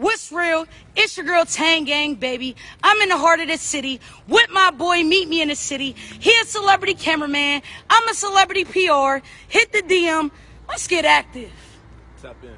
What's real? It's your girl Tang Gang, baby. I'm in the heart of the city with my boy. Meet me in the city. He a celebrity cameraman. I'm a celebrity PR. Hit the DM. Let's get active. Tap in.